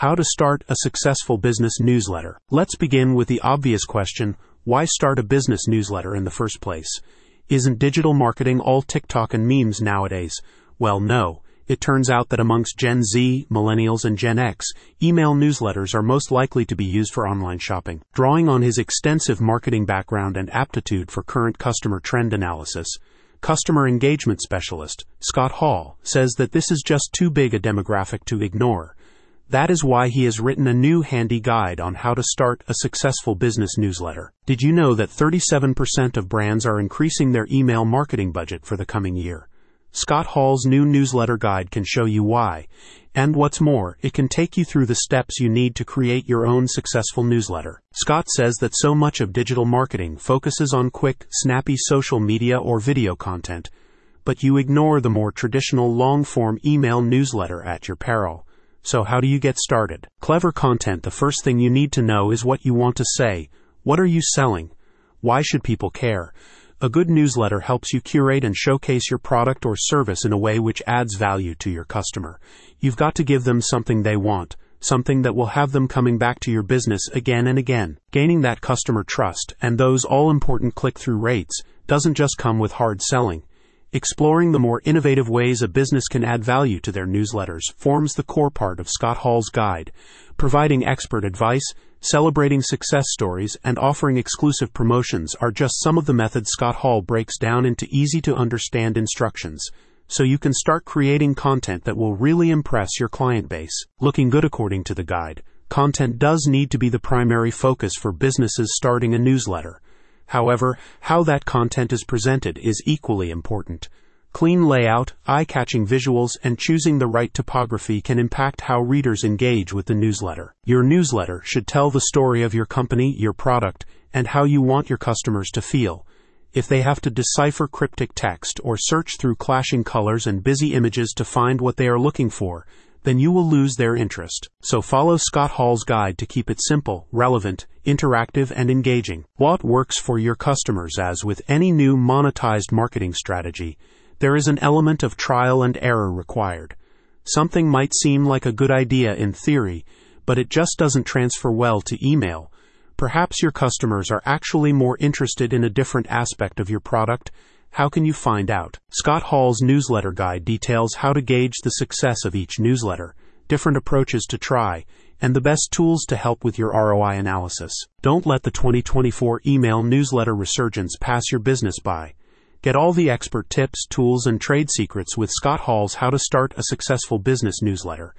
How to start a successful business newsletter. Let's begin with the obvious question why start a business newsletter in the first place? Isn't digital marketing all TikTok and memes nowadays? Well, no. It turns out that amongst Gen Z, Millennials, and Gen X, email newsletters are most likely to be used for online shopping. Drawing on his extensive marketing background and aptitude for current customer trend analysis, customer engagement specialist Scott Hall says that this is just too big a demographic to ignore. That is why he has written a new handy guide on how to start a successful business newsletter. Did you know that 37% of brands are increasing their email marketing budget for the coming year? Scott Hall's new newsletter guide can show you why. And what's more, it can take you through the steps you need to create your own successful newsletter. Scott says that so much of digital marketing focuses on quick, snappy social media or video content, but you ignore the more traditional long form email newsletter at your peril. So, how do you get started? Clever content, the first thing you need to know is what you want to say. What are you selling? Why should people care? A good newsletter helps you curate and showcase your product or service in a way which adds value to your customer. You've got to give them something they want, something that will have them coming back to your business again and again. Gaining that customer trust and those all important click through rates doesn't just come with hard selling. Exploring the more innovative ways a business can add value to their newsletters forms the core part of Scott Hall's guide, providing expert advice, celebrating success stories, and offering exclusive promotions are just some of the methods Scott Hall breaks down into easy to understand instructions, so you can start creating content that will really impress your client base. Looking good according to the guide, content does need to be the primary focus for businesses starting a newsletter. However, how that content is presented is equally important. Clean layout, eye catching visuals, and choosing the right typography can impact how readers engage with the newsletter. Your newsletter should tell the story of your company, your product, and how you want your customers to feel. If they have to decipher cryptic text or search through clashing colors and busy images to find what they are looking for, then you will lose their interest. So follow Scott Hall's guide to keep it simple, relevant, interactive, and engaging. What works for your customers as with any new monetized marketing strategy, there is an element of trial and error required. Something might seem like a good idea in theory, but it just doesn't transfer well to email. Perhaps your customers are actually more interested in a different aspect of your product how can you find out? Scott Hall's newsletter guide details how to gauge the success of each newsletter, different approaches to try, and the best tools to help with your ROI analysis. Don't let the 2024 email newsletter resurgence pass your business by. Get all the expert tips, tools, and trade secrets with Scott Hall's How to Start a Successful Business newsletter.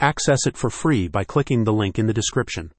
Access it for free by clicking the link in the description.